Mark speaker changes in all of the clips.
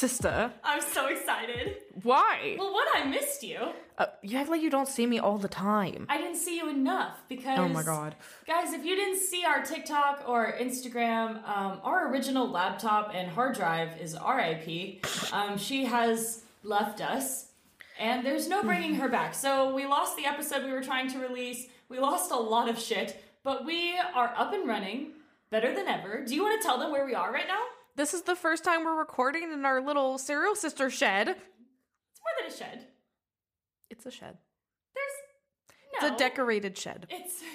Speaker 1: Sister, I'm so excited.
Speaker 2: why?
Speaker 1: Well, one, I missed you.
Speaker 2: Uh, you act like you don't see me all the time.
Speaker 1: I didn't see you enough because.
Speaker 2: Oh my God.
Speaker 1: Guys, if you didn't see our TikTok or Instagram, um, our original laptop and hard drive is RIP. Um, she has left us, and there's no bringing her back. So we lost the episode we were trying to release. We lost a lot of shit, but we are up and running better than ever. Do you want to tell them where we are right now?
Speaker 2: This is the first time we're recording in our little serial sister shed.
Speaker 1: It's more than a shed.
Speaker 2: It's a shed.
Speaker 1: There's no.
Speaker 2: It's a decorated shed.
Speaker 1: It's.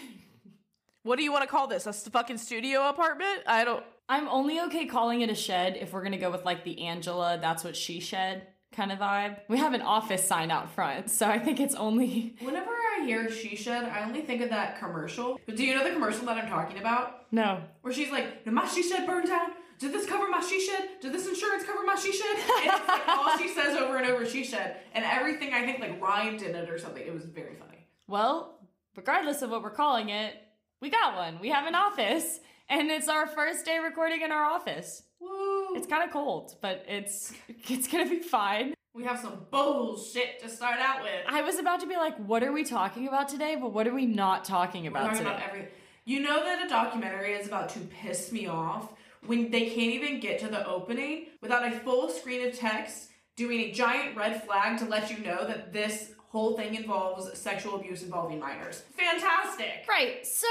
Speaker 2: What do you want to call this? A fucking studio apartment? I don't.
Speaker 1: I'm only okay calling it a shed if we're gonna go with like the Angela, that's what she shed kind of vibe. We have an office sign out front, so I think it's only.
Speaker 3: Whenever I hear she shed, I only think of that commercial. But do you know the commercial that I'm talking about?
Speaker 1: No.
Speaker 3: Where she's like, did my she shed burn down? Did this cover my she shed? Did this insurance cover my she shed? And it's like all she says over and over, she shed. And everything I think like rhymed in it or something. It was very funny.
Speaker 1: Well, regardless of what we're calling it, we got one. We have an office, and it's our first day recording in our office.
Speaker 3: Woo!
Speaker 1: It's kind of cold, but it's it's gonna be fine.
Speaker 3: we have some bullshit to start out with.
Speaker 1: I was about to be like, what are we talking about today? But what are we not talking
Speaker 3: We're
Speaker 1: about
Speaker 3: talking
Speaker 1: today?
Speaker 3: about everything. You know that a documentary is about to piss me off when they can't even get to the opening without a full screen of text doing a giant red flag to let you know that this whole thing involves sexual abuse involving minors. Fantastic!
Speaker 1: right. So,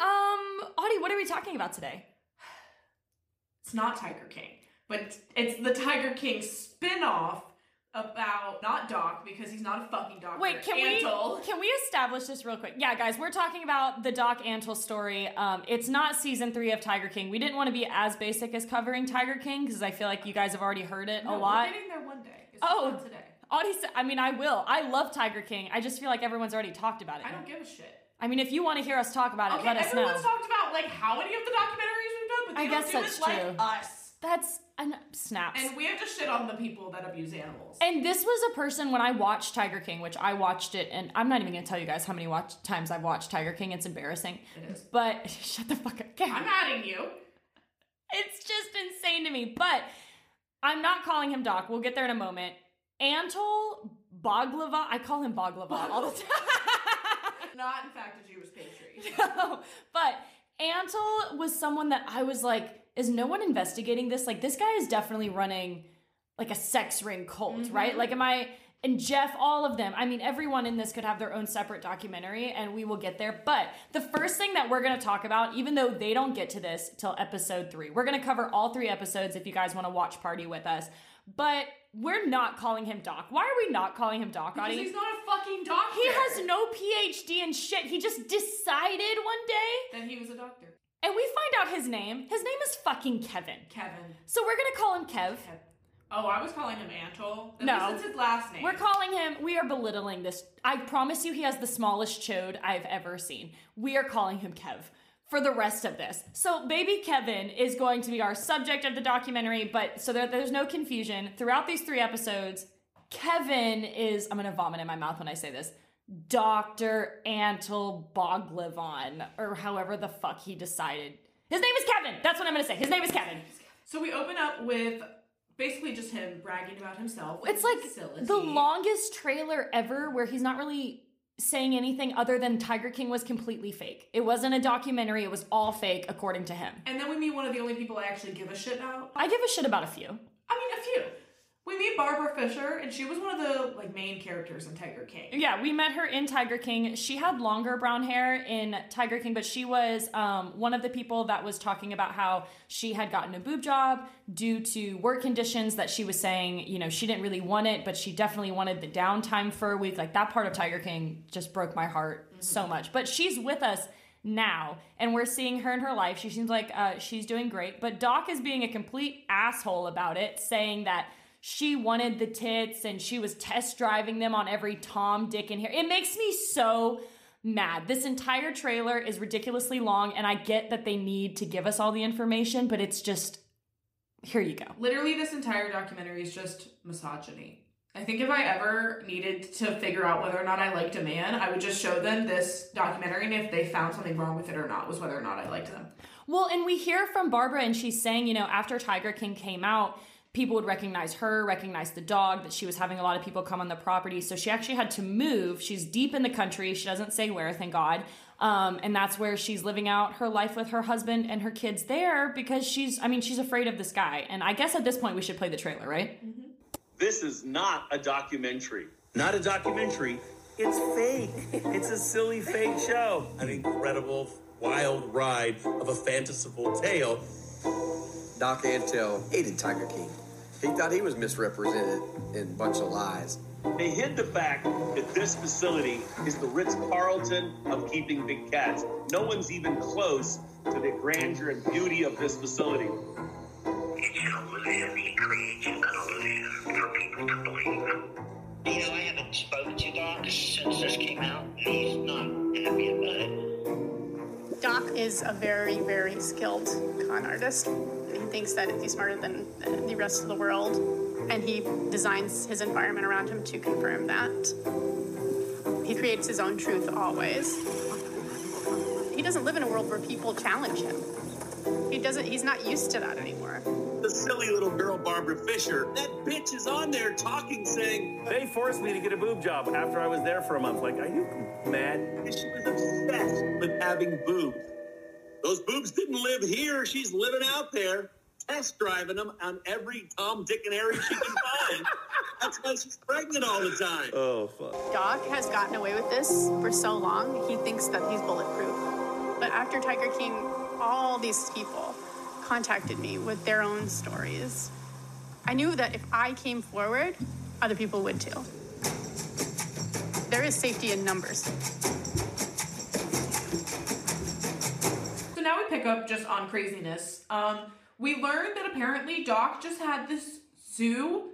Speaker 1: um, Audie, what are we talking about today?
Speaker 3: It's not Tiger King, but it's the Tiger King spin-off about not Doc because he's not a fucking doctor.
Speaker 1: Wait, can
Speaker 3: Antle.
Speaker 1: we can we establish this real quick? Yeah, guys, we're talking about the Doc Antle story. Um, it's not season three of Tiger King. We didn't want to be as basic as covering Tiger King because I feel like you guys have already heard it
Speaker 3: No,
Speaker 1: a lot.
Speaker 3: We're getting there one day. It's
Speaker 1: Oh.
Speaker 3: today.
Speaker 1: Audie, sa- I mean, I will. I love Tiger King. I just feel like everyone's already talked about it.
Speaker 3: I don't give a shit.
Speaker 1: I mean, if you want to hear us talk about it,
Speaker 3: Okay,
Speaker 1: let us know.
Speaker 3: everyone's talked about like how many of the documentaries we've done, but they
Speaker 1: I
Speaker 3: don't
Speaker 1: guess
Speaker 3: do
Speaker 1: that's
Speaker 3: it like
Speaker 1: true.
Speaker 3: us.
Speaker 1: That's an snaps.
Speaker 3: And we have to shit on the people that abuse animals.
Speaker 1: And this was a person when I watched Tiger King, which I watched it, and I'm not even gonna tell you guys how many watch times I've watched Tiger King. It's embarrassing.
Speaker 3: It is.
Speaker 1: But shut the fuck up.
Speaker 3: I'm adding you.
Speaker 1: It's just insane to me. But I'm not calling him Doc. We'll get there in a moment. Antle Baglava. I call him Baglava all the time.
Speaker 3: Not in fact a Jewish pastry.
Speaker 1: but Antle was someone that I was like, is no one investigating this? Like, this guy is definitely running like a sex ring cult, right? Mm-hmm. Like, am I. And Jeff, all of them. I mean, everyone in this could have their own separate documentary, and we will get there. But the first thing that we're going to talk about, even though they don't get to this till episode three, we're going to cover all three episodes if you guys want to watch party with us. But we're not calling him Doc. Why are we not calling him Doc,
Speaker 3: Because
Speaker 1: Audie?
Speaker 3: he's not a fucking doctor.
Speaker 1: He has no PhD in shit. He just decided one day
Speaker 3: that he was a doctor.
Speaker 1: And we find out his name. His name is fucking Kevin.
Speaker 3: Kevin.
Speaker 1: So we're gonna call him Kev.
Speaker 3: Kev. Oh, I was calling him Antle. At
Speaker 1: No.
Speaker 3: it's his last name.
Speaker 1: We're calling him, we are belittling this. I promise you, he has the smallest chode I've ever seen. We are calling him Kev for the rest of this. So, baby Kevin is going to be our subject of the documentary, but so that there's no confusion. Throughout these three episodes, Kevin is, I'm gonna vomit in my mouth when I say this, Dr. Antle Boglivon, or however the fuck he decided. His name is Kevin! That's what I'm gonna say. His name is Kevin.
Speaker 3: so we open up with basically just him bragging about himself.
Speaker 1: It's like
Speaker 3: Facility.
Speaker 1: the longest trailer ever where he's not really saying anything other than Tiger King was completely fake. It wasn't a documentary, it was all fake according to him.
Speaker 3: And then we meet one of the only people I actually give a shit about.
Speaker 1: I give a shit about a few.
Speaker 3: I mean, a few. We meet Barbara Fisher, and she was one of the like main characters in Tiger King.
Speaker 1: Yeah, we met her in Tiger King. She had longer brown hair in Tiger King, but she was um, one of the people that was talking about how she had gotten a boob job due to work conditions that she was saying, you know, she didn't really want it, but she definitely wanted the downtime for a week. Like that part of Tiger King just broke my heart so much. But she's with us now and we're seeing her in her life she seems like uh, she's doing great but doc is being a complete asshole about it saying that she wanted the tits and she was test driving them on every tom dick and here it makes me so mad this entire trailer is ridiculously long and i get that they need to give us all the information but it's just here you go
Speaker 3: Literally, this entire documentary is just misogyny. I think if I ever needed to figure out whether or not I liked a man, I would just show them this documentary, and if they found something wrong with it or not, was whether or not I liked them.
Speaker 1: Well, and we hear from Barbara, and she's saying, you know, after Tiger King came out, people would recognize her, recognize the dog, that she was having a lot of people come on the property. So she actually had to move. She's deep in the country. She doesn't say where, thank God. Um, and that's where she's living out her life with her husband and her kids there because she's, I mean, she's afraid of this guy. And I guess at this point we should play the trailer, right?
Speaker 4: This is not a documentary.
Speaker 5: Not a documentary. It's fake. It's a silly fake show. An incredible, wild ride of a fanciful tale.
Speaker 6: Doc Antle hated Tiger King. He thought he was misrepresented in a bunch of lies.
Speaker 4: They hid the fact that this facility is the Ritz Carlton of keeping big cats. No one's even close to the grandeur and beauty of this facility.
Speaker 7: It's an illusion. He creates an illusion for people to believe. You know, I haven't spoken to Doc since this came out. and He's not happy about it.
Speaker 8: Doc is a very, very skilled con artist. He thinks that he's smarter than the rest of the world, and he designs his environment around him to confirm that. He creates his own truth always. He doesn't live in a world where people challenge him. He doesn't. He's not used to that anymore.
Speaker 5: The silly little girl, Barbara Fisher, that bitch is on there talking, saying, They forced me to get a boob job after I was there for a month. Like, are you mad? She was obsessed with having boobs. Those boobs didn't live here. She's living out there, test driving them on every Tom, Dick, and Harry she can find. That's why she's pregnant all the time. Oh, fuck.
Speaker 8: Doc has gotten away with this for so long. He thinks that he's bulletproof. But after Tiger King, all these people contacted me with their own stories. I knew that if I came forward, other people would too. There is safety in numbers.
Speaker 3: So now we pick up just on craziness. Um, we learned that apparently Doc just had this zoo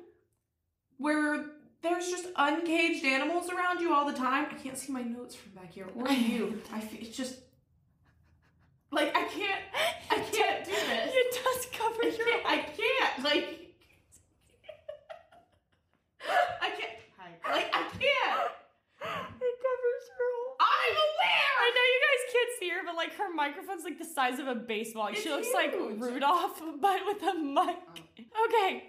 Speaker 3: where there's just uncaged animals around you all the time. I can't see my notes from back here or you. I feel, it's just like I can't. I can't do this.
Speaker 1: It does cover
Speaker 3: I
Speaker 1: your
Speaker 3: can't. I can't. Like. I can't. Like I can't.
Speaker 1: It covers her whole.
Speaker 3: I'm aware.
Speaker 1: I know you guys can't see her, but like her microphone's like the size of a baseball. Like, she
Speaker 3: It's
Speaker 1: looks like. Rudolph, but with a mic. Oh. Okay.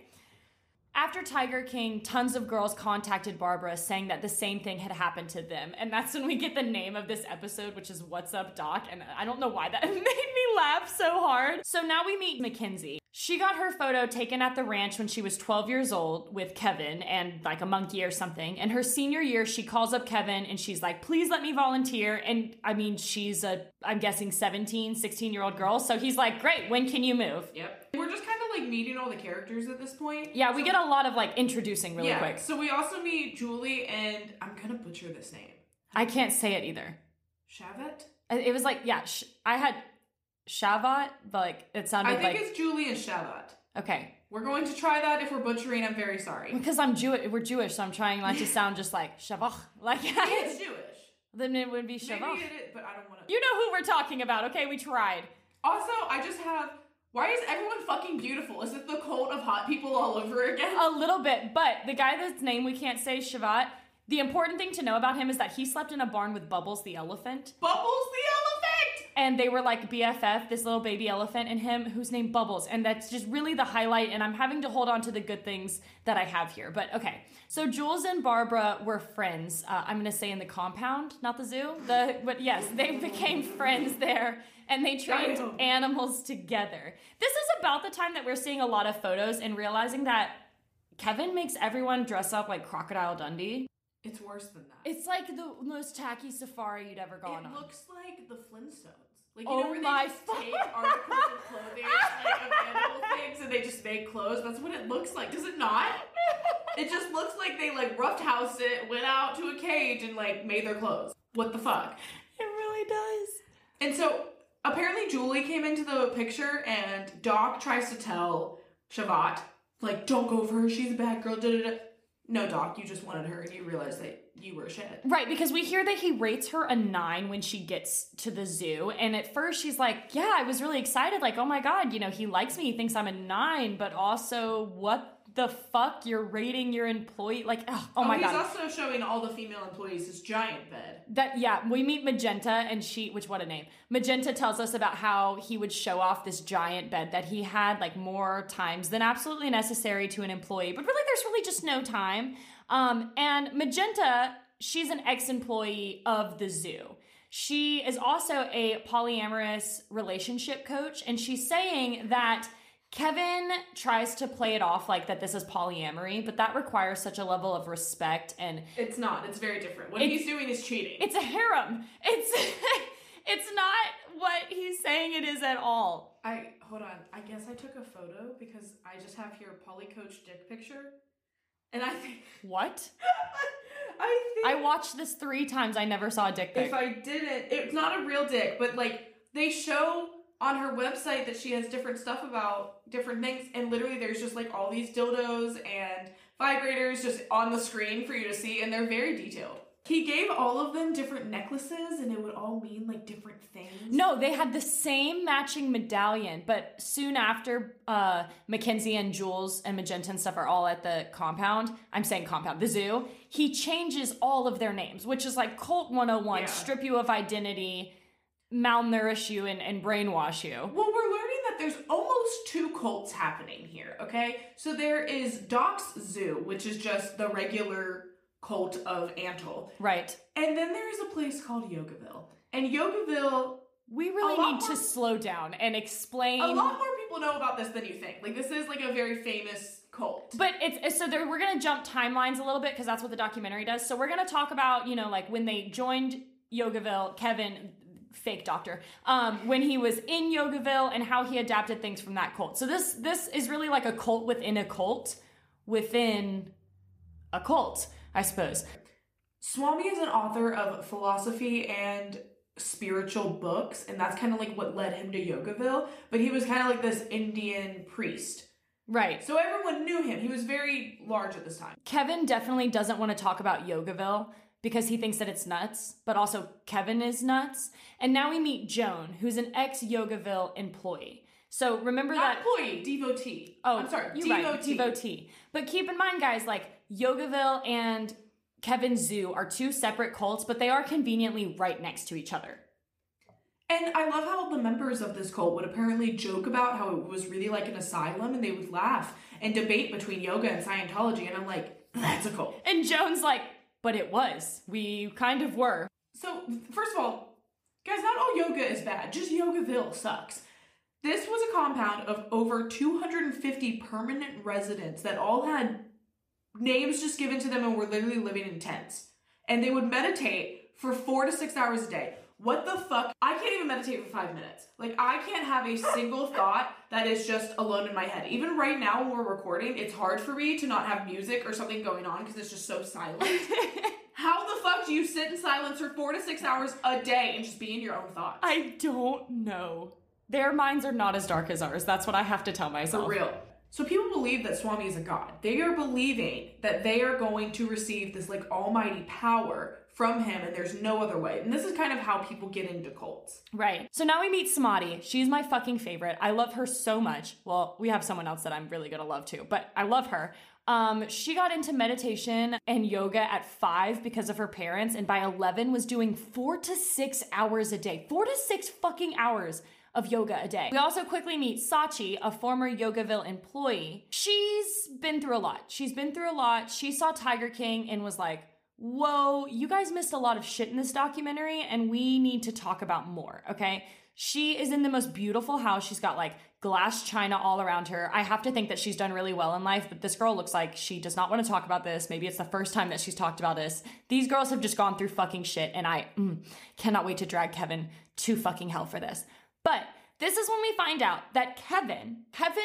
Speaker 1: After Tiger King, tons of girls contacted Barbara saying that the same thing had happened to them. And that's when we get the name of this episode, which is What's Up, Doc. And I don't know why that made me laugh so hard. So now we meet Mackenzie. She got her photo taken at the ranch when she was 12 years old with Kevin and like a monkey or something. And her senior year, she calls up Kevin and she's like, please let me volunteer. And I mean, she's a, I'm guessing 17, 16 year old girl. So he's like, great, when can you move?
Speaker 3: Yep. We're just kind of like meeting all the characters at this point.
Speaker 1: Yeah, we
Speaker 3: So-
Speaker 1: get a lot of like introducing really
Speaker 3: yeah.
Speaker 1: quick.
Speaker 3: So we also meet Julie and I'm gonna butcher this name.
Speaker 1: I can't say it either.
Speaker 3: Shavet.
Speaker 1: Uh, It was like, yeah, sh- I had Shavat, but like it sounded like
Speaker 3: I think
Speaker 1: like
Speaker 3: it's Julie and Shavat.
Speaker 1: okay.
Speaker 3: We're going to try that. If we're butchering, I'm very sorry.
Speaker 1: Because I'm Jewish, we're Jewish, so I'm trying not to sound just like Shavach. Like
Speaker 3: It's Jewish.
Speaker 1: then it would be
Speaker 3: Maybe it is, but I don't want to.
Speaker 1: You know who we're talking about, okay? We tried.
Speaker 3: Also, I just have. Why is everyone fucking beautiful? Is it the cult of hot people all over again?
Speaker 1: A little bit, but the guy that's name we can't say, Shavat. The important thing to know about him is that he slept in a barn with Bubbles the elephant.
Speaker 3: Bubbles the elephant.
Speaker 1: And they were like BFF, this little baby elephant, and him who's named Bubbles. And that's just really the highlight. And I'm having to hold on to the good things that I have here. But okay. So Jules and Barbara were friends. Uh, I'm going to say in the compound, not the zoo. The, but yes, they became friends there and they trained animals together. This is about the time that we're seeing a lot of photos and realizing that Kevin makes everyone dress up like Crocodile Dundee.
Speaker 3: It's worse than that.
Speaker 1: It's like the most tacky safari you'd ever gone
Speaker 3: it
Speaker 1: on.
Speaker 3: It looks like the Flintstones. Like you
Speaker 1: Oh
Speaker 3: know where they just
Speaker 1: fuck.
Speaker 3: take articles of clothing like of animal things and they just make clothes. That's what it looks like. Does it not? It just looks like they like roughed house it, went out to a cage and like made their clothes. What the fuck?
Speaker 1: It really does.
Speaker 3: And so apparently Julie came into the picture and Doc tries to tell Shavat, like, don't go for her, she's a bad girl, da da da. No, Doc, you just wanted her and you realized that you were shit.
Speaker 1: Right, because we hear that he rates her a nine when she gets to the zoo. And at first she's like, Yeah, I was really excited. Like, oh my God, you know, he likes me. He thinks I'm a nine. But also, what the fuck? You're rating your employee like oh, oh my
Speaker 3: he's
Speaker 1: god.
Speaker 3: also showing all the female employees his giant bed.
Speaker 1: That yeah, we meet Magenta and she which what a name. Magenta tells us about how he would show off this giant bed that he had like more times than absolutely necessary to an employee, but really there's really just no time. Um, and Magenta, she's an ex-employee of the zoo. She is also a polyamorous relationship coach, and she's saying that Kevin tries to play it off like that this is polyamory, but that requires such a level of respect and
Speaker 3: It's not. It's very different. What he's doing is cheating.
Speaker 1: it's a harem. It's it's not what he's saying it is at all.
Speaker 3: I hold on. I guess I took a photo because I just have here poly coach dick picture, and I think
Speaker 1: What?
Speaker 3: I think
Speaker 1: I watched this three times. I never saw a dick pic.
Speaker 3: if I didn't, it's not a real dick, but like they show on her website that she has different stuff about different things, and literally there's just like all these dildos and vibrators just on the screen for you to see, and they're very detailed. He gave all of them different necklaces, and it would all mean like different things.
Speaker 1: no, they had the same matching medallion, but soon after, uh, Mackenzie and Jules and Magenta and stuff are all at the compound. I'm saying compound, the zoo. He changes all of their names, which is like Cult 101,
Speaker 3: Yeah.
Speaker 1: strip you of identity, malnourish you, and, and brainwash you.
Speaker 3: Well, we're learning that there's almost two cults happening here, okay? So there is Doc's Zoo, which is just the regular cult of Antle.
Speaker 1: Right.
Speaker 3: And then there is a place called Yogaville. And Yogaville,
Speaker 1: We really need to slow down and explain.
Speaker 3: a lot more people know about this than you think. Like, this is like a very famous cult.
Speaker 1: But it's it's- so there, we're gonna jump timelines a little bit because that's what the documentary does. So we're gonna talk about you know like when they joined Yogaville, Kevin, fake doctor, um, when he was in Yogaville and how he adapted things from that cult. So this this is really like a cult within a cult within a cult, I suppose.
Speaker 3: Swami is an author of philosophy and spiritual books, and that's kind of like what led him to Yogaville. But he was kind of like this Indian priest.
Speaker 1: Right.
Speaker 3: So everyone knew him. He was very large at this time.
Speaker 1: Kevin definitely doesn't want to talk about Yogaville because he thinks that it's nuts, but also Kevin is nuts. And now we meet Joan, who's an ex Yogaville employee. So remember
Speaker 3: Not
Speaker 1: that
Speaker 3: employee, devotee.
Speaker 1: Oh,
Speaker 3: I'm sorry,
Speaker 1: you're
Speaker 3: devotee.
Speaker 1: right, devotee. But keep in mind, guys, like Yogaville and Kevin Zoo are two separate cults, but they are conveniently right next to each other.
Speaker 3: And I love how the members of this cult would apparently joke about how it was really like an asylum, and they would laugh and debate between yoga and Scientology. And I'm like, that's a cult.
Speaker 1: And Joan's like, but it was. We kind of were.
Speaker 3: So, first of all, guys, not all yoga is bad. Just Yogaville sucks. This was a compound of over 250 permanent residents that all had names just given to them and were literally living in tents. And they would meditate for four to six hours a day. What the fuck? I can't even meditate for five minutes. Like, I can't have a single thought that is just alone in my head. Even right now, when we're recording, it's hard for me to not have music or something going on because it's just so silent. How the fuck do you sit in silence for four to six hours a day and just be in your own thoughts?
Speaker 1: I don't know. Their minds are not as dark as ours. That's what I have to tell myself.
Speaker 3: For real. So people believe that Swami is a god. They are believing that they are going to receive this like almighty power from him and there's no other way. And this is kind of how people get into cults.
Speaker 1: Right. So now we meet Samadhi. She's my fucking favorite. I love her so much. Well, we have someone else that I'm really gonna love too, but I love her. Um, she got into meditation and yoga at five because of her parents, and by 11 was doing four to six hours a day. Four to six fucking hours of yoga a day. We also quickly meet Sachi, a former Yogaville employee. She's been through a lot. She's been through a lot. She saw Tiger King and was like, whoa, you guys missed a lot of shit in this documentary, and we need to talk about more, okay? She is in the most beautiful house. She's got like glass china all around her. I have to think that she's done really well in life, but this girl looks like she does not want to talk about this. Maybe it's the first time that she's talked about this. These girls have just gone through fucking shit, and I mm, cannot wait to drag Kevin to fucking hell for this. But this is when we find out that Kevin, Kevin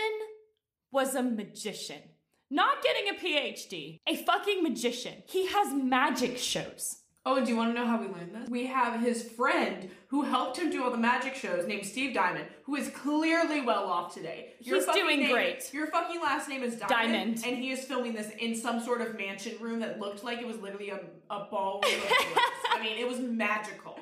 Speaker 1: was a magician. Not getting a PhD, a fucking magician. He has magic shows.
Speaker 3: Oh, do you want to know how we learned this? We have his friend who helped him do all the magic shows named Steve Diamond, who is clearly well off today.
Speaker 1: He's
Speaker 3: fucking
Speaker 1: doing
Speaker 3: name-
Speaker 1: great.
Speaker 3: Your fucking last name is Diamond,
Speaker 1: Diamond.
Speaker 3: And he is filming this in some sort of mansion room that looked like it was literally a, a ballroom. I mean, it was magical.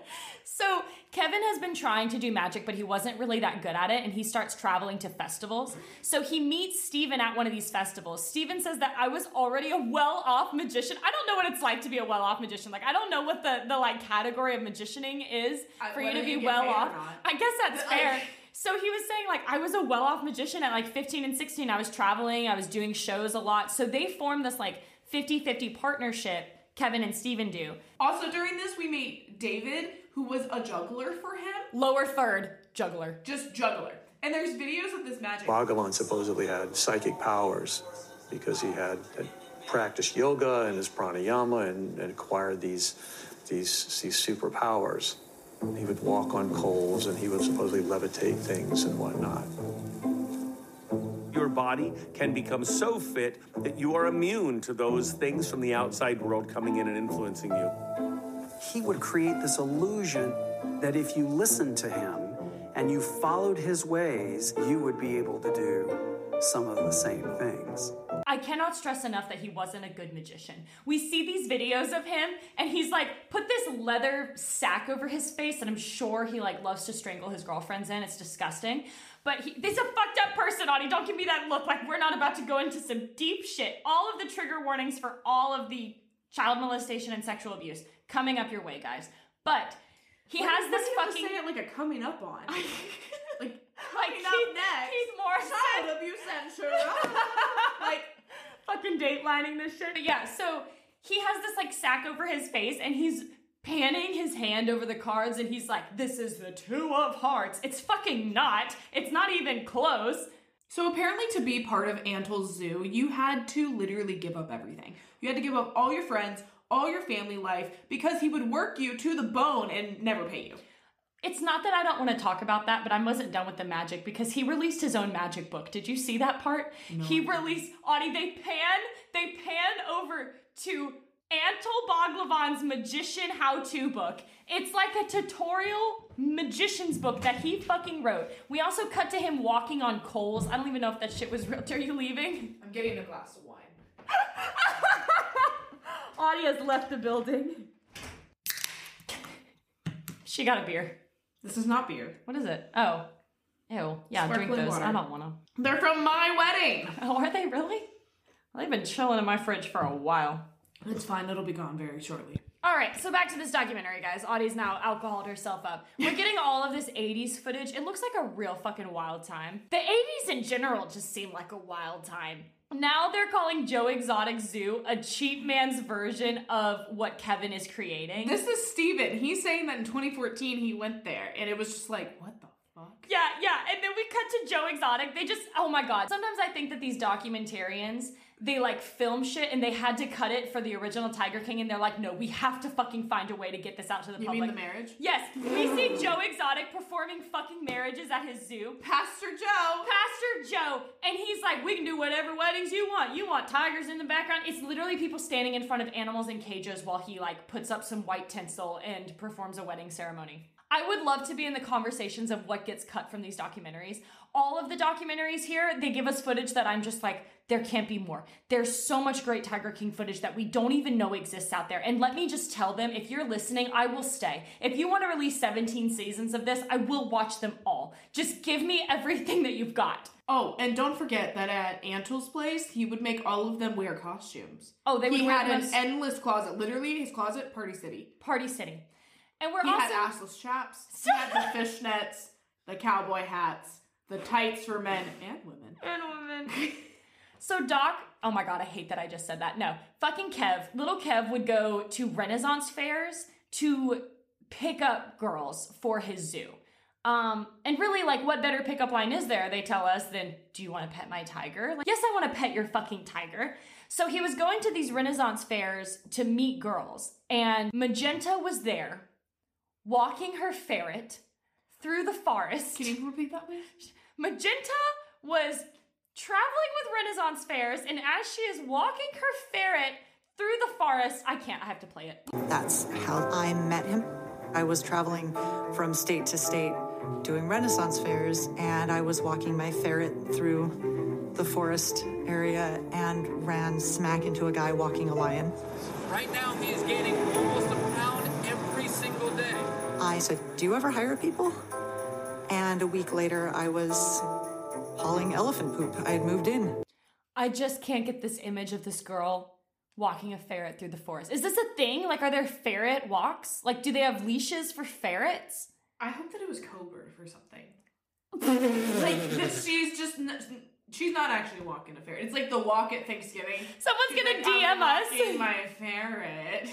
Speaker 1: So Kevin has been trying to do magic, but he wasn't really that good at it, and he starts traveling to festivals. So he meets Steven at one of these festivals. Steven says that I was already a well-off magician. I don't know what it's like to be a well-off magician. Like I don't know what the the like category of magicianing is
Speaker 3: I-
Speaker 1: for you to be
Speaker 3: you get paid or
Speaker 1: well-off. I guess that's
Speaker 3: Like-
Speaker 1: fair. So he was saying like I was a well-off magician at like 15 and 16. I was traveling, I was doing shows a lot. So they formed this like 50-50 partnership, Kevin and Steven do.
Speaker 3: Also, during this, we meet David, who was a juggler for him.
Speaker 1: Lower third juggler.
Speaker 3: Just juggler. And there's videos of this magic.
Speaker 9: Bhagavan supposedly had psychic powers because he had, had practiced yoga and his pranayama and, and acquired these, these, these superpowers. He would walk on coals and he would supposedly levitate things and whatnot.
Speaker 5: Your body can become so fit that you are immune to those things from the outside world coming in and influencing you.
Speaker 10: He would create this illusion that if you listened to him and you followed his ways, you would be able to do some of the same things.
Speaker 1: I cannot stress enough that he wasn't a good magician. We see these videos of him and he's like put this leather sack over his face that I'm sure he like loves to strangle his girlfriends in. It's disgusting. But he, is a fucked up person, Audie. Don't give me that look like we're not about to go into some deep shit. All of the trigger warnings for all of the child molestation and sexual abuse coming up your way, guys. But he
Speaker 3: Why-
Speaker 1: has
Speaker 3: why
Speaker 1: this
Speaker 3: do you have to
Speaker 1: fucking
Speaker 3: say it like a coming up on. like
Speaker 1: like
Speaker 3: coming
Speaker 1: he-
Speaker 3: up next.
Speaker 1: he's more
Speaker 3: child abuse censure. like
Speaker 1: fucking datelining this shit. But yeah, so he has this like sack over his face and he's panning his hand over the cards and he's like, this is the two of hearts. It's fucking not. It's not even close.
Speaker 3: So apparently, to be part of Antle's zoo, you had to literally give up everything. You had to give up all your friends, all your family life, because he would work you to the bone and never pay you.
Speaker 1: It's not that I don't want to talk about that, but I wasn't done with the magic because he released his own magic book. Did you see that part? He released Audie, they pan, they pan over to Antle Boglavan's magician how-to book. It's like a tutorial magician's book that he fucking wrote. We also cut to him walking on coals. I don't even know if that shit was real. Are you leaving?
Speaker 3: I'm getting a glass of wine.
Speaker 1: Audie has left the building. She got a beer.
Speaker 3: This is not beer.
Speaker 1: What is it? Oh. Ew. Yeah, drink
Speaker 3: Sparkling
Speaker 1: those.
Speaker 3: water.
Speaker 1: I don't want to.
Speaker 3: They're from my wedding.
Speaker 1: Oh, are they really? They've been chilling in my fridge for a while.
Speaker 3: It's fine. It'll be gone very shortly.
Speaker 1: All right, so back to this documentary, guys. Audie's now alcoholed herself up. We're getting all of this 80s footage. It looks like a real fucking wild time. The 80s in general just seem like a wild time. Now they're calling Joe Exotic Zoo a cheap man's version of what Kevin is creating.
Speaker 3: This is Steven. He's saying that in 2014 he went there, and it was just like, what the fuck?
Speaker 1: Yeah, yeah. And then we cut to Joe Exotic. They just, oh my God. Sometimes I think that these documentarians, they like film shit and they had to cut it for the original Tiger King. And they're like, no, we have to fucking find a way to get this out to the
Speaker 3: You
Speaker 1: public.
Speaker 3: You mean the marriage?
Speaker 1: Yes. We see Joe Exotic performing fucking marriages at his zoo.
Speaker 3: Pastor Joe.
Speaker 1: Pastor Joe. And he's like, we can do whatever weddings you want. You want tigers in the background. It's literally people standing in front of animals in cages while he like puts up some white tinsel and performs a wedding ceremony. I would love to be in the conversations of what gets cut from these documentaries. All of the documentaries here, they give us footage that I'm just like, there can't be more. There's so much great Tiger King footage that we don't even know exists out there. And let me just tell them if you're listening, I will stay. If you want to release 17 seasons of this, I will watch them all. Just give me everything that you've got.
Speaker 3: Oh, and don't forget that at Antle's place, he would make all of them wear costumes.
Speaker 1: Oh, they would
Speaker 3: he had an
Speaker 1: most-
Speaker 3: endless closet. Literally, his closet, Party City.
Speaker 1: Party City. And we're
Speaker 3: he
Speaker 1: also
Speaker 3: had assless chaps. He had the fishnets, the cowboy hats, the tights for men and women.
Speaker 1: and women. so Doc, oh my god, I hate that I just said that. No, fucking Kev, little Kev would go to Renaissance fairs to pick up girls for his zoo. Um, and really, like, what better pickup line is there? They tell us than, "Do you want to pet my tiger?" Like, yes, I want to pet your fucking tiger. So he was going to these Renaissance fairs to meet girls, and Magenta was there, walking her ferret through the forest.
Speaker 3: Can you repeat that, please?
Speaker 1: Magenta was traveling with Renaissance fairs, and as she is walking her ferret through the forest, I can't, I have to play it.
Speaker 11: That's how I met him. I was traveling from state to state doing Renaissance fairs, and I was walking my ferret through the forest area and ran smack into a guy walking a lion.
Speaker 12: Right now, he is gaining almost a pound every single day.
Speaker 11: I said, Do you ever hire people? And a week later, I was hauling elephant poop. I had moved in.
Speaker 1: I just can't get this image of this girl walking a ferret through the forest. Is this a thing? Like, are there ferret walks? Like, do they have leashes for ferrets?
Speaker 3: I hope that it was code for something. like that she's just n- she's not actually walking a ferret. It's like the walk at Thanksgiving.
Speaker 1: Someone's
Speaker 3: She's
Speaker 1: gonna
Speaker 3: like,
Speaker 1: DM
Speaker 3: I'm
Speaker 1: us.
Speaker 3: walking my ferret.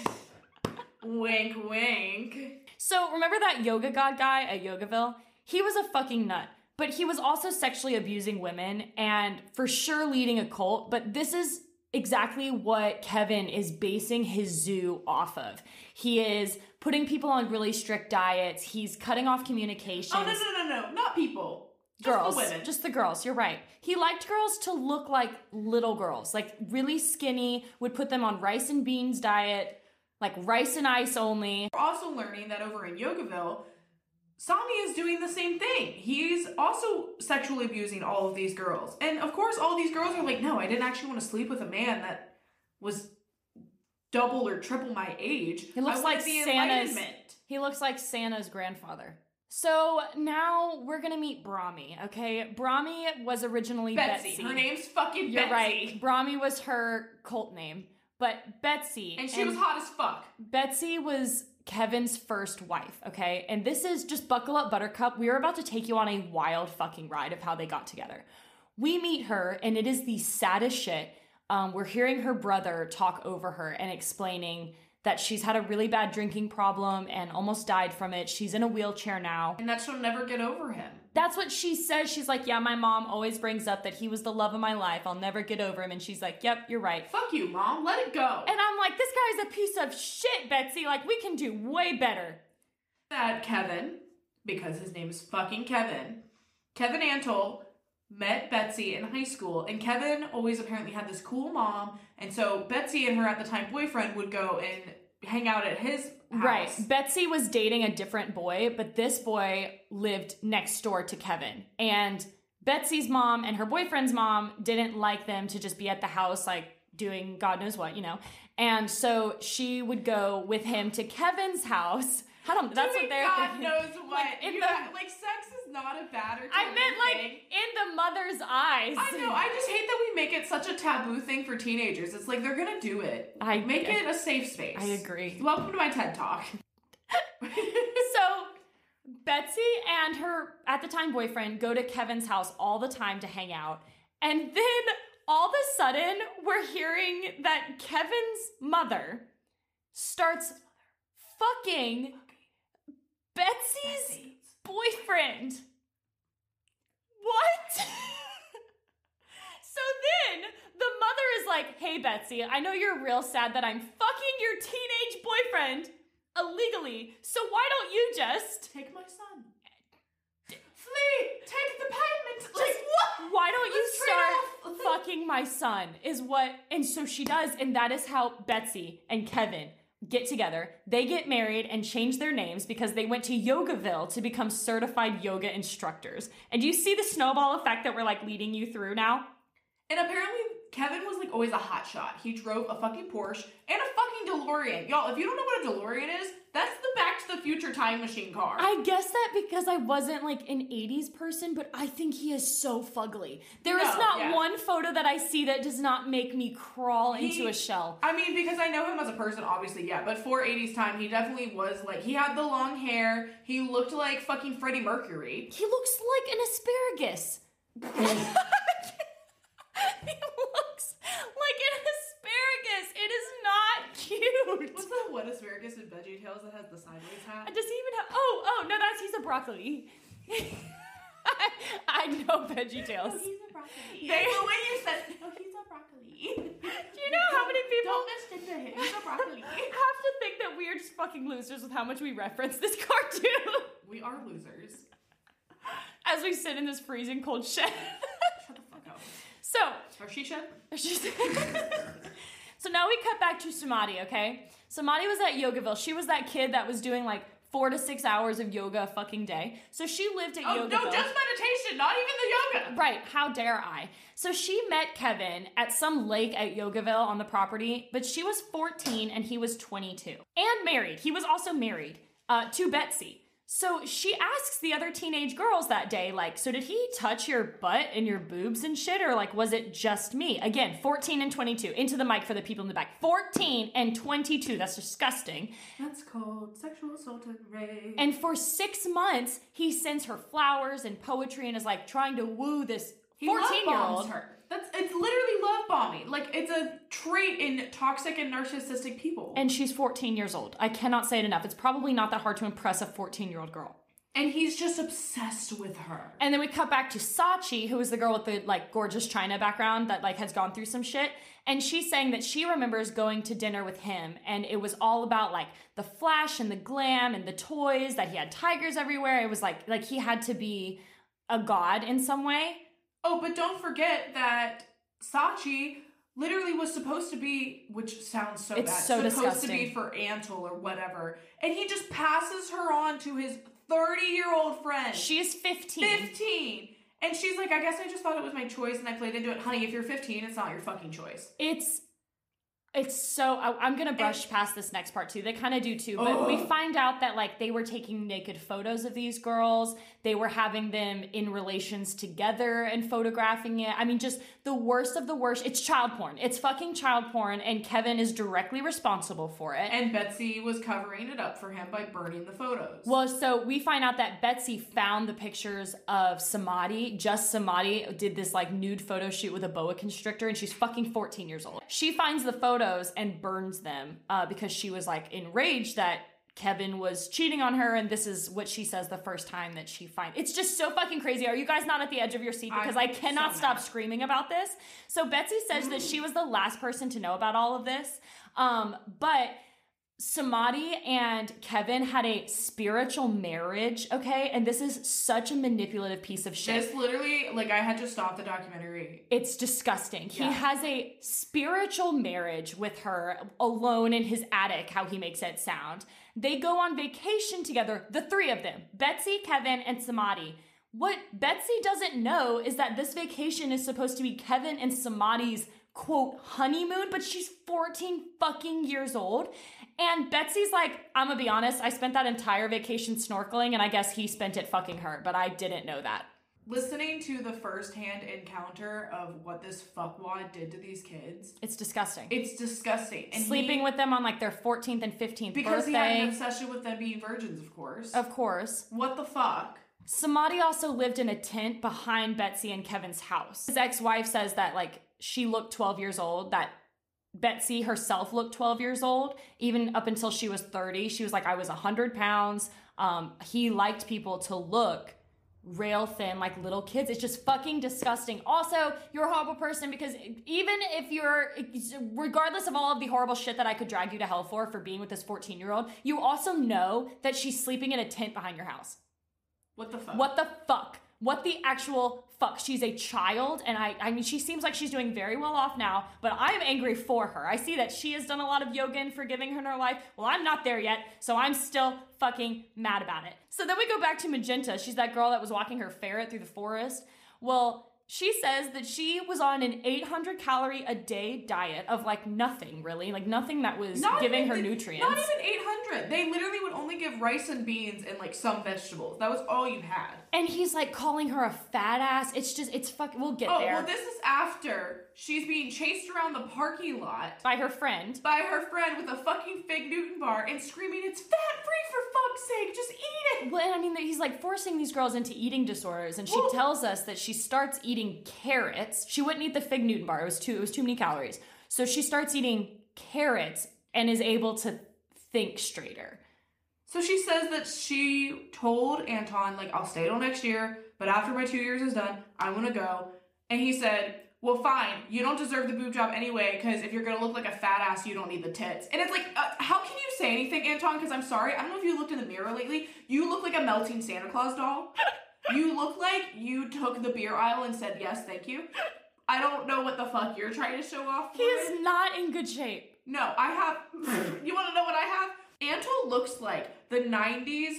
Speaker 3: wink, wink.
Speaker 1: So remember that yoga god guy at Yogaville? He was a fucking nut. But he was also sexually abusing women and for sure leading a cult. But this is exactly what Kevin is basing his zoo off of. He is putting people on really strict diets. He's cutting off communication.
Speaker 3: Oh no no no no, not people. Just
Speaker 1: girls,
Speaker 3: the women.
Speaker 1: just the girls. You're right. He liked girls to look like little girls, like really skinny. Would put them on rice and beans diet, like rice and ice only.
Speaker 3: We're also learning that over in Yogaville, Swami is doing the same thing. He's also sexually abusing all of these girls. And of course, all these girls are like, no, I didn't actually want to sleep with a man that was double or triple my age.
Speaker 1: He looks
Speaker 3: I
Speaker 1: like
Speaker 3: the
Speaker 1: Santa's. He looks like Santa's grandfather. So now we're gonna meet Brahmi. Okay, Brahmi was originally
Speaker 3: Betsy.
Speaker 1: Betsy.
Speaker 3: Her name's fucking
Speaker 1: You're
Speaker 3: Betsy.
Speaker 1: right. Brahmi was her cult name, but Betsy
Speaker 3: And she was hot as fuck.
Speaker 1: Betsy was Kevin's first wife, okay? And this is just buckle up, Buttercup. We are about to take you on a wild fucking ride of how they got together. We meet her, and it is the saddest shit. Um, we're hearing her brother talk over her and explaining that she's had a really bad drinking problem and almost died from it. She's in a wheelchair now.
Speaker 3: And that she'll never get over him.
Speaker 1: That's what she says. She's like, Yeah, my mom always brings up that he was the love of my life. I'll never get over him. And she's like, Yep, you're right.
Speaker 3: Fuck you, mom. Let it go.
Speaker 1: And I'm like, This guy's a piece of shit, Betsy. Like, we can do way better.
Speaker 3: that Kevin, because his name is fucking Kevin, Kevin Antle met Betsy in high school, and Kevin always apparently had this cool mom, and so Betsy and her at the time boyfriend would go and hang out at his house.
Speaker 1: Right. Betsy was dating a different boy, but this boy lived next door to Kevin. And Betsy's mom and her boyfriend's mom didn't like them to just be at the house, like doing God knows what, you know. And so she would go with him to Kevin's house. I don't. That's what they're.
Speaker 3: God
Speaker 1: thinking.
Speaker 3: knows what.
Speaker 1: Like, in
Speaker 3: You
Speaker 1: the-
Speaker 3: got- like sex is not a bad or
Speaker 1: I meant like
Speaker 3: thing.
Speaker 1: in the mother's eyes.
Speaker 3: I know. I just hate that we make it such a taboo thing for teenagers. It's like they're gonna do it.
Speaker 1: I
Speaker 3: make
Speaker 1: I-
Speaker 3: it a safe space.
Speaker 1: I agree.
Speaker 3: Welcome to my TED talk.
Speaker 1: so Betsy and her at the time boyfriend go to Kevin's house all the time to hang out. And then all of a sudden, we're hearing that Kevin's mother starts fucking Betsy's boyfriend. What? so then the mother is like, hey, Betsy, I know you're real sad that I'm fucking your teenage boyfriend illegally, so why don't you just
Speaker 3: take my son? Flee! Take the payment! Like, what?
Speaker 1: Why don't you start fucking my son? Is what, and so she does, and that is how Betsy and Kevin get together. They get married and change their names because they went to Yogaville to become certified yoga instructors. And do you see the snowball effect that we're like leading you through now?
Speaker 3: And apparently, Kevin was like always a hot shot. He drove a fucking Porsche and a fucking DeLorean. Y'all, if you don't know what a DeLorean is, that's the Back to the Future time machine car.
Speaker 1: I guess that because I wasn't like an 80s person, but I think he is so fugly. There is
Speaker 3: No,
Speaker 1: not
Speaker 3: yeah.
Speaker 1: one photo that I see that does not make me crawl
Speaker 3: He-
Speaker 1: into a shell.
Speaker 3: I mean, because I know him as a person, obviously, yeah. But for 80s time, he definitely was like, he had the long hair. He looked like fucking Freddie Mercury.
Speaker 1: He looks like an asparagus. he looks like an asparagus. It is not cute.
Speaker 3: What's that one asparagus in Veggie Tales that has the sideways hat?
Speaker 1: Does he even have? Oh, oh no, that's he's a broccoli. I, I know Veggie Tales.
Speaker 3: he's a broccoli.
Speaker 1: They-
Speaker 3: the way you said, oh, he's a broccoli.
Speaker 1: Do you know how many people
Speaker 3: Don't listen to him. He's a broccoli.
Speaker 1: have to think that we are just fucking losers with how much we reference this cartoon
Speaker 3: we are losers.
Speaker 1: as we sit in this freezing cold shed.
Speaker 3: Shut the fuck up.
Speaker 1: So,
Speaker 3: Or she should.
Speaker 1: She's- so now we cut back to Samadhi, okay? Samadhi was at Yogaville. She was that kid that was doing like four to six hours of yoga a fucking day. So she lived at Yogaville.
Speaker 3: Oh,
Speaker 1: Yogaville.
Speaker 3: no, just meditation, not even the yoga.
Speaker 1: Right, how dare I? So she met Kevin at some lake at Yogaville on the property, but she was 14 and he was 22. And married. He was also married uh, to Betsy. So she asks the other teenage girls that day, like, so did he touch your butt and your boobs and shit, or like, was it just me? Again, 14 and 22. Into the mic for the people in the back. 14 and 22. That's disgusting.
Speaker 3: That's called sexual assault and rape.
Speaker 1: And for six months, he sends her flowers and poetry and is like trying to woo this 14 year old.
Speaker 3: her. That's it's literally love bombing. Like it's a trait in toxic and narcissistic people.
Speaker 1: And she's 14 years old. I cannot say it enough. It's probably not that hard to impress a 14 year old girl.
Speaker 3: And he's just obsessed with her.
Speaker 1: And then we cut back to Sachi, who is the girl with the like gorgeous China background that like has gone through some shit. And she's saying that she remembers going to dinner with him and it was all about like the flash and the glam and the toys that he had tigers everywhere. It was like like he had to be a god in some way.
Speaker 3: Oh, but don't forget that Sachi literally was supposed to be, which sounds so
Speaker 1: It's
Speaker 3: bad,
Speaker 1: so
Speaker 3: supposed to be for Antle or whatever. And he just passes her on to his 30 year old friend.
Speaker 1: She's 15.
Speaker 3: 15. And she's like, I guess I just thought it was my choice and I played into it. Honey, if you're 15, it's not your fucking choice.
Speaker 1: It's it's so I, I'm gonna brush past this next part too. They kind of do too, but we find out that like they were taking naked photos of these girls. They were having them in relations together and photographing it. I mean, just the worst of the worst. It's child porn. It's fucking child porn, and Kevin is directly responsible for it.
Speaker 3: And Betsy was covering it up for him by burning the photos.
Speaker 1: Well, so we find out that Betsy found the pictures of Samadhi. Just Samadhi did this like nude photo shoot with a boa constrictor, and she's fucking 14 years old. She finds the photos and burns them uh, because she was like enraged that Kevin was cheating on her, and this is what she says the first time that she finds. It's just so fucking crazy. Are you guys not at the edge of your seat? Because i
Speaker 3: I'm
Speaker 1: cannot
Speaker 3: so
Speaker 1: stop screaming about this. So Betsy says that she was the last person to know about all of this, um, but. Samadhi and Kevin had a spiritual marriage, okay? And this is such a manipulative piece of shit.
Speaker 3: This literally, like, I had to stop the documentary.
Speaker 1: It's disgusting. He has a spiritual marriage with her alone in his attic, how he makes it sound. They go on vacation together, the three of them Betsy, Kevin, and Samadhi. What Betsy doesn't know is that this vacation is supposed to be Kevin and Samadhi's quote honeymoon, but she's 14 fucking years old. And Betsy's like, I'm gonna be honest, I spent that entire vacation snorkeling, and I guess he spent it fucking her, but I didn't know that.
Speaker 3: Listening to the firsthand encounter of what this fuckwad did to these kids,
Speaker 1: It's disgusting.
Speaker 3: it's disgusting. And
Speaker 1: sleeping
Speaker 3: he-
Speaker 1: with them on like their 14th and 15th
Speaker 3: because he had an obsession with them being virgins, of course.
Speaker 1: Of course.
Speaker 3: What the fuck?
Speaker 1: Samadhi also lived in a tent behind Betsy and Kevin's house. His ex-wife says that like she looked 12 years old, that Betsy herself looked 12 years old, even up until she was 30. She was like, I was 100 pounds. Um, he liked people to look rail thin like little kids. It's just fucking disgusting. Also, you're a horrible person because even if you're, regardless of all of the horrible shit that I could drag you to hell for, for being with this 14 year old, you also know that she's sleeping in a tent behind your house.
Speaker 3: What the fuck?
Speaker 1: What the fuck? What the actual fuck? She's a child, and I I mean she seems like she's doing very well off now, but I'm angry for her. I see that she has done a lot of yoga and forgiving her in her life. Well, I'm not there yet, so I'm still fucking mad about it. So then we go back to Magenta. She's that girl that was walking her ferret through the forest. Well, she says that she was on an 800 calorie a day diet of like nothing really, like nothing that was
Speaker 3: Not
Speaker 1: giving
Speaker 3: even-
Speaker 1: her nutrients.
Speaker 3: Not even 800. They literally would only give rice and beans and like some vegetables. That was all you had.
Speaker 1: and he's like calling her a fat ass. It's just, it's fuck. We'll get there.
Speaker 3: oh,
Speaker 1: there.
Speaker 3: well, this is after she's being chased around the parking lot
Speaker 1: by her friend.
Speaker 3: by her friend with a fucking fig Newton bar and screaming, It's fat free for fuck's sake, just eat it.
Speaker 1: Well, and I mean, he's like forcing these girls into eating disorders, and she
Speaker 3: Well-
Speaker 1: tells us that she starts eating carrots. She wouldn't eat the fig Newton bar; it was too it was too many calories. So she starts eating carrots and is able to think straighter.
Speaker 3: So she says that she told Anton, like, I'll stay till next year, but after my two years is done, I want to go. And he said, Well, fine, you don't deserve the boob job anyway, because if you're gonna look like a fat ass, you don't need the tits. And it's like, uh, how can you say anything, Anton? Because I'm sorry, I don't know if you looked in the mirror lately. You look like a melting Santa Claus doll. you look like you took the beer aisle and said, Yes, thank you. I don't know what the fuck you're trying to show off.
Speaker 1: He is not in good shape.
Speaker 3: No, I have. you want to know what I have? Anto looks like the 90s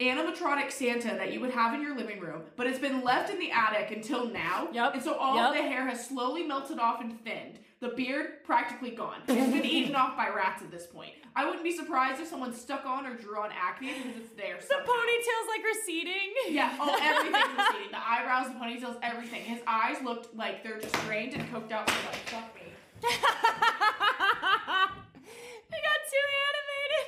Speaker 3: animatronic Santa that you would have in your living room, but it's been left in the attic until now.
Speaker 1: Yep.
Speaker 3: And so all
Speaker 1: Yep.
Speaker 3: of the hair has slowly melted off and thinned. The beard practically gone. It's been eaten off by rats at this point. I wouldn't be surprised if someone stuck on or drew on acne because it's there.
Speaker 1: The ponytail's like receding.
Speaker 3: Yeah, oh, everything's receding. The eyebrows, the ponytails, everything. His eyes looked like they're just drained and coked out. He's like, fuck me.
Speaker 1: I got too animated.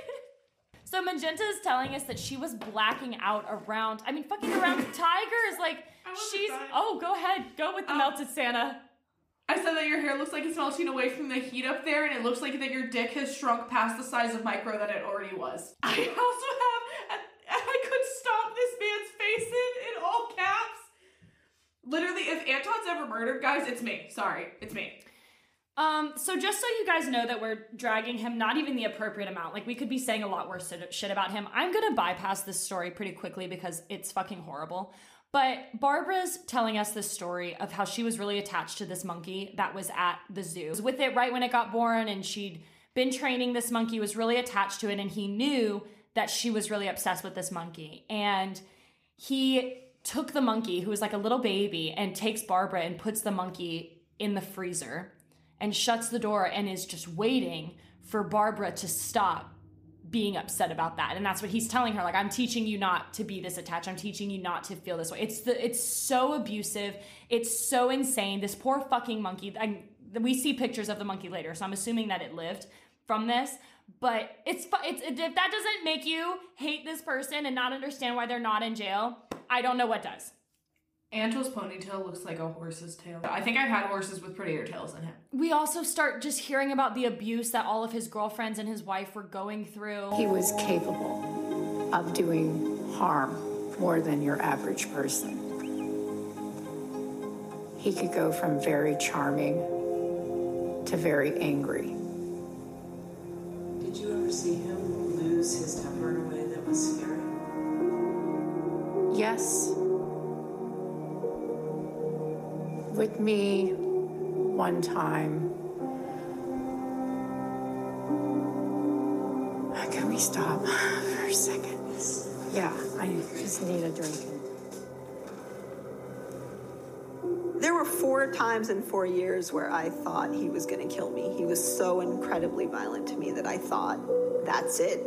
Speaker 1: So Magenta is telling us that she was blacking out around. I mean, fucking around tigers. Like she's. Oh, go ahead. Go with the um, melted Santa.
Speaker 3: I said that your hair looks like it's melting away from the heat up there, and it looks like that your dick has shrunk past the size of micro that it already was. I also have. I could stomp this man's face in in all caps. Literally, if Antle's ever murdered, guys, it's me. Sorry, it's me.
Speaker 1: Um, so just so you guys know that we're dragging him not even the appropriate amount. Like we could be saying a lot worse shit- about him. I'm gonna bypass this story pretty quickly because it's fucking horrible. But Barbara's telling us this story of how she was really attached to this monkey that was at the zoo. With it right when it got born, and she'd been training this monkey, was really attached to it, and he knew that she was really obsessed with this monkey. And he took the monkey, who was like a little baby, and takes Barbara and puts the monkey in the freezer and shuts the door and is just waiting for Barbara to stop being upset about that. And that's what he's telling her like I'm teaching you not to be this attached. I'm teaching you not to feel this way. It's the it's so abusive. It's so insane. This poor fucking monkey. I, we see pictures of the monkey later, so I'm assuming that it lived from this. But it's it's if that doesn't make you hate this person and not understand why they're not in jail, I don't know what does.
Speaker 3: Antle's ponytail looks like a horse's tail. I think I've had horses with prettier tails than him.
Speaker 1: We also start just hearing about the abuse that all of his girlfriends and his wife were going through.
Speaker 12: He was capable of doing harm more than your average person. He could go from very charming to very angry.
Speaker 13: Did you ever see him lose his temper in a way that was scary?
Speaker 12: Yes. With me, one time. Can we stop for a second? Yeah, I just need a drink.
Speaker 14: There were four times in four years where I thought he was going to kill me. He was so incredibly violent to me that I thought, that's it.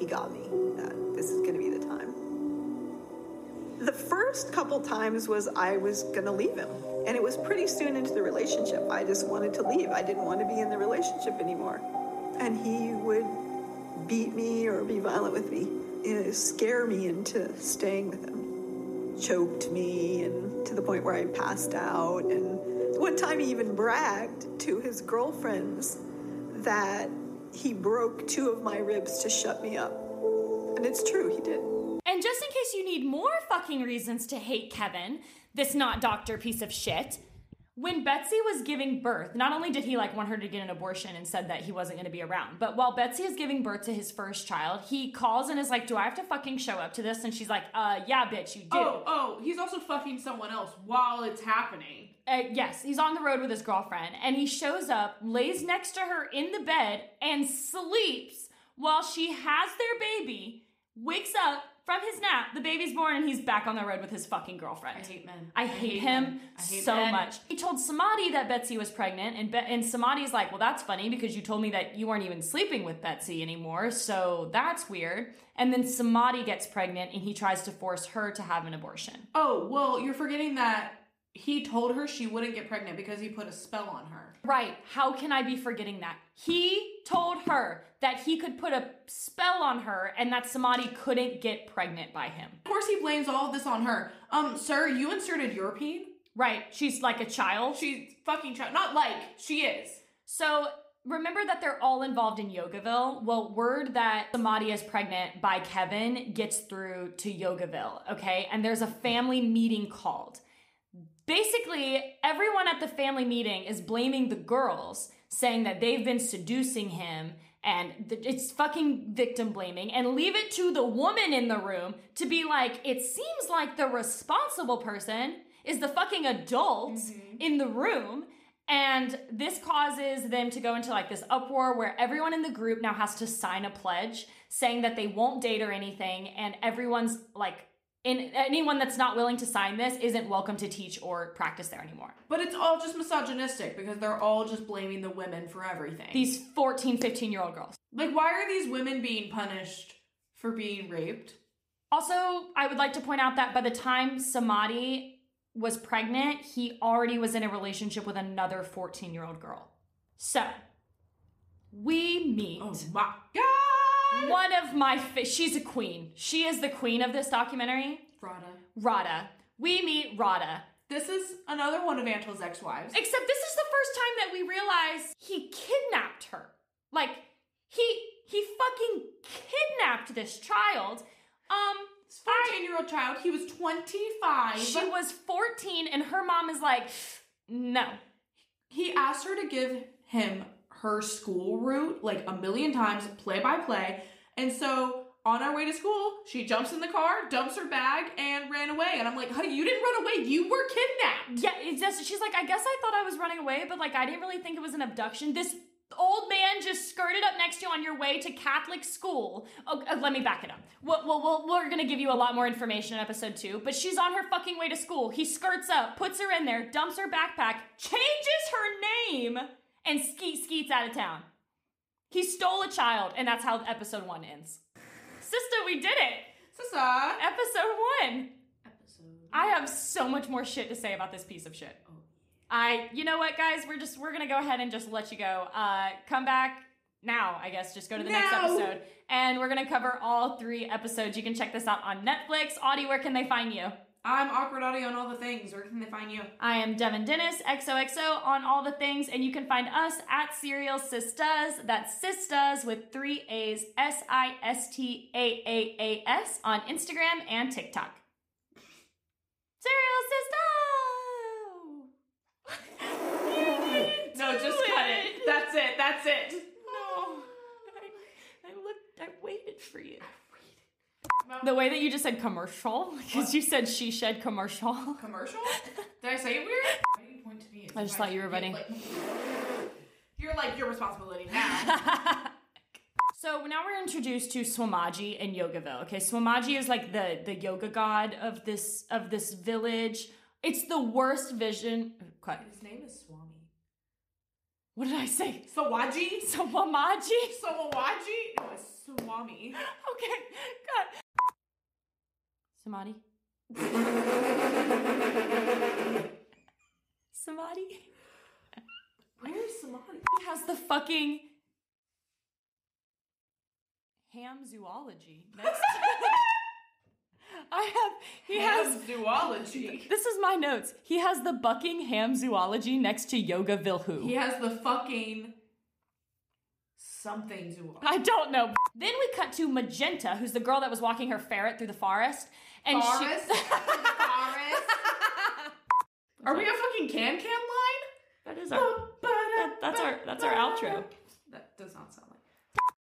Speaker 14: He got me. That this is going to be the first couple times was I was going to leave him. And it was pretty soon into the relationship. I just wanted to leave. I didn't want to be in the relationship anymore. And he would beat me or be violent with me, you know, scare me into staying with him. Choked me and to the point where I passed out. And one time he even bragged to his girlfriends that he broke two of my ribs to shut me up. And it's true, he did.
Speaker 1: And just in case you need more fucking reasons to hate Kevin, this not doctor piece of shit, when Betsy was giving birth, not only did he like want her to get an abortion and said that he wasn't going to be around, but while Betsy is giving birth to his first child, he calls and is like, "Do I have to fucking show up to this?" And she's like, "Uh, yeah, bitch, you do."
Speaker 3: Oh, oh, he's also fucking someone else while it's happening.
Speaker 1: Uh, yes, he's on the road with his girlfriend, and he shows up, lays next to her in the bed, and sleeps while she has their baby. Wakes up from his nap, the baby's born, and he's back on the road with his fucking girlfriend. I
Speaker 3: hate men.
Speaker 1: I hate, him
Speaker 3: I hate
Speaker 1: so
Speaker 3: men.
Speaker 1: much. He told Samadhi that Betsy was pregnant, and Be- and Samadhi's like, "Well, that's funny because you told me that you weren't even sleeping with Betsy anymore, so that's weird." And then Samadhi gets pregnant, and he tries to force her to have an abortion.
Speaker 3: Oh, well, you're forgetting that he told her she wouldn't get pregnant because he put a spell on her.
Speaker 1: Right. How can I be forgetting that? He told her that he could put a spell on her and that Samadhi couldn't get pregnant by him.
Speaker 3: Of course, he blames all of this on her. Um, sir, you inserted your peen?
Speaker 1: Right. She's like a child.
Speaker 3: She's fucking child. Not like, she is.
Speaker 1: So remember that they're all involved in Yogaville? Well, word that Samadhi is pregnant by Kevin gets through to Yogaville, okay? And there's a family meeting called. Basically, everyone at the family meeting is blaming the girls, saying that they've been seducing him and it's fucking victim blaming and leave it to the woman in the room to be like, it seems like the responsible person is the fucking adult mm-hmm. in the room And this causes them to go into like this uproar where everyone in the group now has to sign a pledge saying that they won't date or anything. And everyone's like, in, anyone that's not willing to sign this isn't welcome to teach or practice there anymore.
Speaker 3: But it's all just misogynistic because they're all just blaming the women for everything.
Speaker 1: These 14, 15 year old girls.
Speaker 3: like, why are these women being punished for being raped?
Speaker 1: Also, I would like to point out that by the time Samadhi was pregnant, he already was in a relationship with another 14 year old girl. So, we meet.
Speaker 3: Oh my god!
Speaker 1: One of my fa- she's a queen. She is the queen of this documentary.
Speaker 3: Radha.
Speaker 1: Radha. We meet Radha.
Speaker 3: This is another one of Antle's ex-wives.
Speaker 1: Except this is the first time that we realize he kidnapped her. Like he he fucking kidnapped this child. Um
Speaker 3: This 14-year-old child, he was 25.
Speaker 1: she was 14 and her mom is like no.
Speaker 3: he asked her to give him her school route like a million times, play by play. And so on our way to school, she jumps in the car, dumps her bag, and ran away. And I'm like, honey, you didn't run away. You were kidnapped.
Speaker 1: Yeah, it's just she's like, I guess I thought I was running away, but like I didn't really think it was an abduction. This old man just skirted up next to you on your way to Catholic school. Oh, uh, let me back it up. Well, we're gonna give you a lot more information in episode two, but she's on her fucking way to school. He skirts up, puts her in there, dumps her backpack, changes her name, and skeet skeets out of town. He stole a child, and that's how episode one ends. Sister, we did it!
Speaker 3: Sister!
Speaker 1: Episode one! Episode. I have so much more shit to say about this piece of shit. I, you know what, guys? We're just we're gonna go ahead and just let you go. Uh, come back now, I guess. Just go to the next episode, and we're gonna cover all three episodes. You can check this out on Netflix. Audie, where can they find you?
Speaker 3: I'm awkward audio on all the things. Where can they find you?
Speaker 1: I am Devin Dennis, XOXO on all the things, and you can find us at Serial Sistaaas. That's Sisters with three A's, S I S T A A A S on Instagram and TikTok. Serial Sister!
Speaker 3: No, just cut it. That's it. That's it.
Speaker 1: No. I, I looked, I waited for you. The way that you just said commercial, because you said she shed commercial.
Speaker 3: Commercial? Did I say it weird? Why do you point to me?
Speaker 1: I just thought you were ready.
Speaker 3: Like, you're like your responsibility now.
Speaker 1: So now we're introduced to Swamaji and Yogaville. Okay, Swamaji is like the the yoga god of this of this village. It's the worst vision. What?
Speaker 3: His name is Swami.
Speaker 1: What did I say?
Speaker 3: Sawaji?
Speaker 1: Swamaji?
Speaker 3: Sawaji? No, it's Swami.
Speaker 1: Okay, God. Samadhi. Samadhi.
Speaker 3: Where's Samadhi?
Speaker 1: He has the fucking ham zoology next to I have he
Speaker 3: Ham
Speaker 1: has
Speaker 3: zoology.
Speaker 1: This is my notes. He has the Buckingham Ham zoology next to Yogaville.
Speaker 3: He has the fucking something zoology.
Speaker 1: I don't know. Then we cut to Magenta, who's the girl that was walking her ferret through the forest. And
Speaker 3: Forest?
Speaker 1: she
Speaker 3: Forest? Are we a fucking can can line?
Speaker 1: That is our that, that's our that's our outro.
Speaker 3: That does not sound like